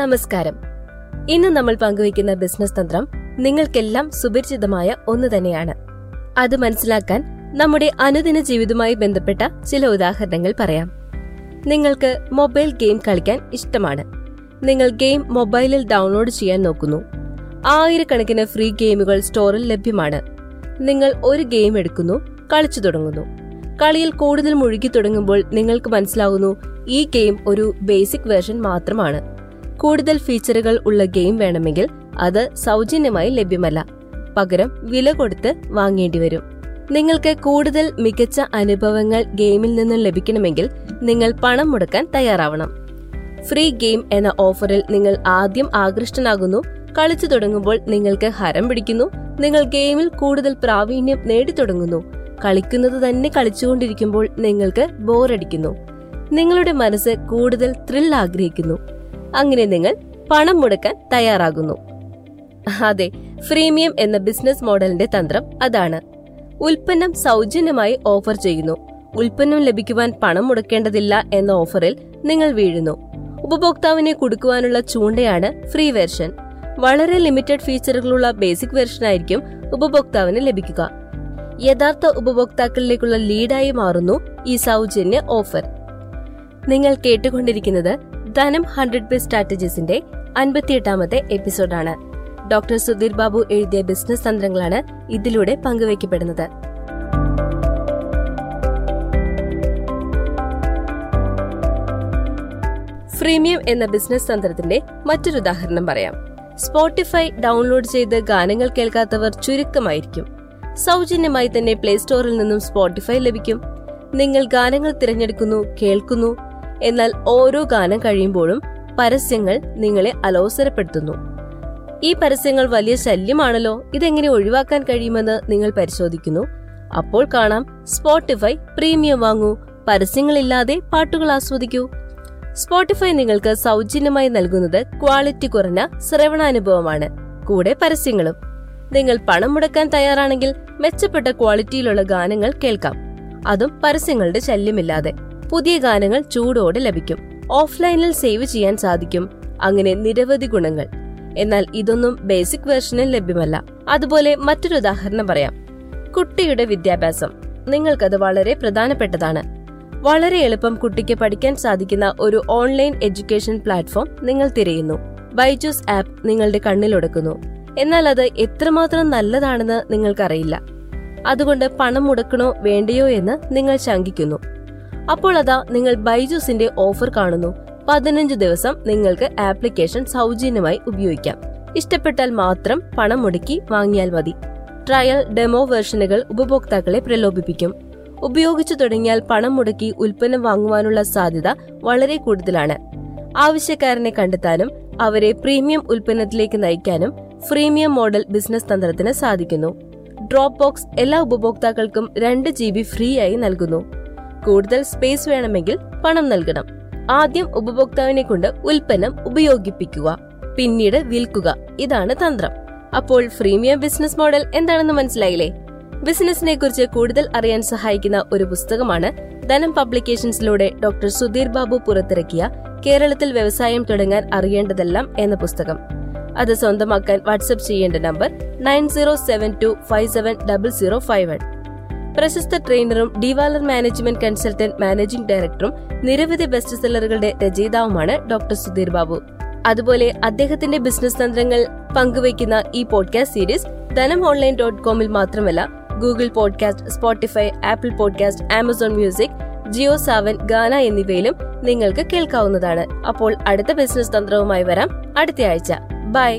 നമസ്കാരം. ഇന്ന് നമ്മൾ പങ്കുവയ്ക്കുന്ന ബിസിനസ് തന്ത്രം നിങ്ങൾക്കെല്ലാം സുപരിചിതമായ ഒന്ന് തന്നെയാണ്. അത് മനസ്സിലാക്കാൻ നമ്മുടെ അനുദിന ജീവിതവുമായി ബന്ധപ്പെട്ട ചില ഉദാഹരണങ്ങൾ പറയാം. നിങ്ങൾക്ക് മൊബൈൽ ഗെയിം കളിക്കാൻ ഇഷ്ടമാണ്. നിങ്ങൾ ഗെയിം മൊബൈലിൽ ഡൗൺലോഡ് ചെയ്യാൻ നോക്കുന്നു. ആയിരക്കണക്കിന് ഫ്രീ ഗെയിമുകൾ സ്റ്റോറിൽ ലഭ്യമാണ്. നിങ്ങൾ ഒരു ഗെയിം എടുക്കുന്നു കളിച്ചു തുടങ്ങുന്നു. കളിയിൽ കൂടുതൽ മുഴുകി തുടങ്ങുമ്പോൾ നിങ്ങൾക്ക് മനസ്സിലാകുന്നു ഈ ഗെയിം ഒരു ബേസിക് വേർഷൻ മാത്രമാണ്. കൂടുതൽ ഫീച്ചറുകൾ ഉള്ള ഗെയിം വേണമെങ്കിൽ അത് സൗജന്യമായി ലഭ്യമല്ല. പകരം വില കൊടുത്ത് വാങ്ങേണ്ടി വരും. നിങ്ങൾക്ക് കൂടുതൽ മികച്ച അനുഭവങ്ങൾ ഗെയിമിൽ നിന്നും ലഭിക്കണമെങ്കിൽ നിങ്ങൾ പണം മുടക്കാൻ തയ്യാറാവണം. ഫ്രീ ഗെയിം എന്ന ഓഫറിൽ നിങ്ങൾ ആദ്യം ആകൃഷ്ടനാകുന്നു കളിച്ചു തുടങ്ങുമ്പോൾ നിങ്ങൾക്ക് ഹരം പിടിക്കുന്നു നിങ്ങൾ ഗെയിമിൽ കൂടുതൽ പ്രാവീണ്യം നേടിത്തുടങ്ങുന്നു കളിക്കുന്നത് തന്നെ കളിച്ചുകൊണ്ടിരിക്കുമ്പോൾ നിങ്ങൾക്ക് ബോറടിക്കുന്നു. നിങ്ങളുടെ മനസ്സ് കൂടുതൽ ത്രിൽ ആഗ്രഹിക്കുന്നു അങ്ങനെ നിങ്ങൾ പണം മുടക്കാൻ തയ്യാറാകുന്നു. അതെ ഫ്രീമിയം എന്ന ബിസിനസ് മോഡലിന്റെ തന്ത്രം അതാണ്. ഉൽപ്പന്നം സൗജന്യമായി ഓഫർ ചെയ്യുന്നു. ഉൽപ്പന്നം ലഭിക്കുവാൻ പണം മുടക്കേണ്ടതില്ല എന്ന ഓഫറിൽ നിങ്ങൾ വീഴുന്നു. ഉപഭോക്താവിനെ കൊടുക്കുവാനുള്ള ചൂണ്ടയാണ് ഫ്രീ വെർഷൻ വളരെ ലിമിറ്റഡ് ഫീച്ചറുകളുള്ള ബേസിക് വെർഷൻ ആയിരിക്കും ഉപഭോക്താവിന് ലഭിക്കുക. യഥാർത്ഥ ഉപഭോക്താക്കളിലേക്കുള്ള ലീഡായി മാറുന്നു ഈ സൗജന്യ ഓഫർ നിങ്ങൾ കേട്ടുകൊണ്ടിരിക്കുന്നത് ധനം ഹൺഡ്രഡ് ബി സ്ട്രാറ്റജീസിന്റെ അൻപത്തിയെട്ടാമത്തെ എപ്പിസോഡാണ്. ഡോക്ടർ സുധീർ ബാബു എഴുതിയ ബിസിനസ് തന്ത്രങ്ങളാണ് ഇതിലൂടെ പങ്കുവയ്ക്കപ്പെടുന്നത്. ഫ്രീമിയം എന്ന ബിസിനസ് തന്ത്രത്തിന്റെ മറ്റൊരു ഉദാഹരണം പറയാം. സ്പോട്ടിഫൈ ഡൗൺലോഡ് ചെയ്ത് ഗാനങ്ങൾ കേൾക്കാത്തവർ ചുരുക്കമായിരിക്കും. സൗജന്യമായി തന്നെ പ്ലേ സ്റ്റോറിൽ നിന്നും സ്പോട്ടിഫൈ ലഭിക്കും. നിങ്ങൾ ഗാനങ്ങൾ തിരഞ്ഞെടുക്കുന്നു കേൾക്കുന്നു എന്നാൽ ഓരോ ഗാനം കഴിയുമ്പോഴും പരസ്യങ്ങൾ നിങ്ങളെ അലോസരപ്പെടുത്തുന്നു. ഈ പരസ്യങ്ങൾ വലിയ ശല്യമാണല്ലോ? ഇതെങ്ങനെ ഒഴിവാക്കാൻ കഴിയുമെന്ന് നിങ്ങൾ പരിശോധിക്കുന്നു. അപ്പോൾ കാണാം. Spotify premium വാങ്ങൂ. പരസ്യങ്ങളില്ലാതെ പാട്ടുകൾ ആസ്വദിക്കൂ. സ്പോട്ടിഫൈ നിങ്ങൾക്ക് സൗജന്യമായി നൽകുന്നത് ക്വാളിറ്റി കുറഞ്ഞ ശ്രവണാനുഭവമാണ്. കൂടെ പരസ്യങ്ങളും. നിങ്ങൾ പണം മുടക്കാൻ തയ്യാറാണെങ്കിൽ മെച്ചപ്പെട്ട ക്വാളിറ്റിയിലുള്ള ഗാനങ്ങൾ കേൾക്കാം. അതും പരസ്യങ്ങളുടെ ശല്യമില്ലാതെ. പുതിയ ഗാനങ്ങൾ ചൂടോടെ ലഭിക്കും. ഓഫ്ലൈനിൽ സേവ് ചെയ്യാൻ സാധിക്കും. അങ്ങനെ നിരവധി ഗുണങ്ങൾ. എന്നാൽ ഇതൊന്നും ബേസിക് വേർഷനിൽ ലഭ്യമല്ല. അതുപോലെ മറ്റൊരു ഉദാഹരണം പറയാം. കുട്ടിയുടെ വിദ്യാഭ്യാസം. നിങ്ങൾക്കത് വളരെ പ്രധാനപ്പെട്ടതാണ്. വളരെ എളുപ്പം കുട്ടിക്ക് പഠിക്കാൻ സാധിക്കുന്ന ഒരു ഓൺലൈൻ എഡ്യൂക്കേഷൻ പ്ലാറ്റ്ഫോം നിങ്ങൾ തിരയുന്നു. ബൈജൂസ് ആപ്പ് നിങ്ങളുടെ കണ്ണിലൊടുക്കുന്നു എന്നാൽ അത് എത്രമാത്രം നല്ലതാണെന്ന് നിങ്ങൾക്കറിയില്ല. അതുകൊണ്ട് പണം മുടക്കണോ വേണ്ടയോ എന്ന് നിങ്ങൾ ശങ്കിക്കുന്നു. അപ്പോൾ അതാ നിങ്ങൾ ബൈജൂസിന്റെ ഓഫർ കാണുന്നു. പതിനഞ്ച് ദിവസം നിങ്ങൾക്ക് ആപ്ലിക്കേഷൻ സൗജന്യമായി ഉപയോഗിക്കാം. ഇഷ്ടപ്പെട്ടാൽ മാത്രം പണം മുടക്കി വാങ്ങിയാൽ മതി. ട്രയൽ ഡെമോ വേർഷനുകൾ ഉപഭോക്താക്കളെ പ്രലോഭിപ്പിക്കും. ഉപയോഗിച്ചു തുടങ്ങിയാൽ പണം മുടക്കി ഉൽപ്പന്നം വാങ്ങുവാനുള്ള സാധ്യത വളരെ കൂടുതലാണ്. ആവശ്യക്കാരനെ കണ്ടെത്താനും അവരെ പ്രീമിയം ഉൽപ്പന്നത്തിലേക്ക് നയിക്കാനും ഫ്രീമിയം മോഡൽ ബിസിനസ് തന്ത്രത്തിന് സാധിക്കുന്നു. ഡ്രോപ്പ് ബോക്സ് എല്ലാ ഉപഭോക്താക്കൾക്കും രണ്ട് ജി ബി ഫ്രീ ആയി നൽകുന്നു. കൂടുതൽ സ്പേസ് വേണമെങ്കിൽ പണം നൽകണം. ആദ്യം ഉപഭോക്താവിനെ കൊണ്ട് ഉൽപ്പന്നം ഉപയോഗിപ്പിക്കുക. പിന്നീട് വിൽക്കുക. ഇതാണ് തന്ത്രം. അപ്പോൾ ഫ്രീമിയം ബിസിനസ് മോഡൽ എന്താണെന്ന് മനസ്സിലായില്ലേ? ബിസിനസിനെ കുറിച്ച് കൂടുതൽ അറിയാൻ സഹായിക്കുന്ന ഒരു പുസ്തകമാണ് ധനം പബ്ലിക്കേഷൻസിലൂടെ ഡോക്ടർ സുധീർ ബാബു പുറത്തിറക്കിയ കേരളത്തിൽ വ്യവസായം തുടങ്ങാൻ അറിയേണ്ടതെല്ലാം എന്ന പുസ്തകം. അത് സ്വന്തമാക്കാൻ വാട്സ്ആപ്പ് ചെയ്യേണ്ട number nine zero seven two five seven double zero five one. പ്രശസ്ത ട്രെയിനറും ഡിവാലർ മാനേജ്മെന്റ് കൺസൾട്ടന്റ് മാനേജിംഗ് ഡയറക്ടറും നിരവധി ബെസ്റ്റ് സെല്ലറുകളുടെ രചയിതാവുമാണ് ഡോക്ടർ സുധീർ ബാബു. അതുപോലെ അദ്ദേഹത്തിന്റെ ബിസിനസ് തന്ത്രങ്ങൾ പങ്കുവയ്ക്കുന്ന ഈ podcast series Dhanam online dot കോമിൽ മാത്രമല്ല Google podcast Spotify Apple podcast Amazon music Jio Saavn Gaana എന്നിവയിലും നിങ്ങൾക്ക് കേൾക്കാവുന്നതാണ്. അപ്പോൾ അടുത്ത ബിസിനസ് തന്ത്രവുമായി വരാം അടുത്തയാഴ്ച ബൈ.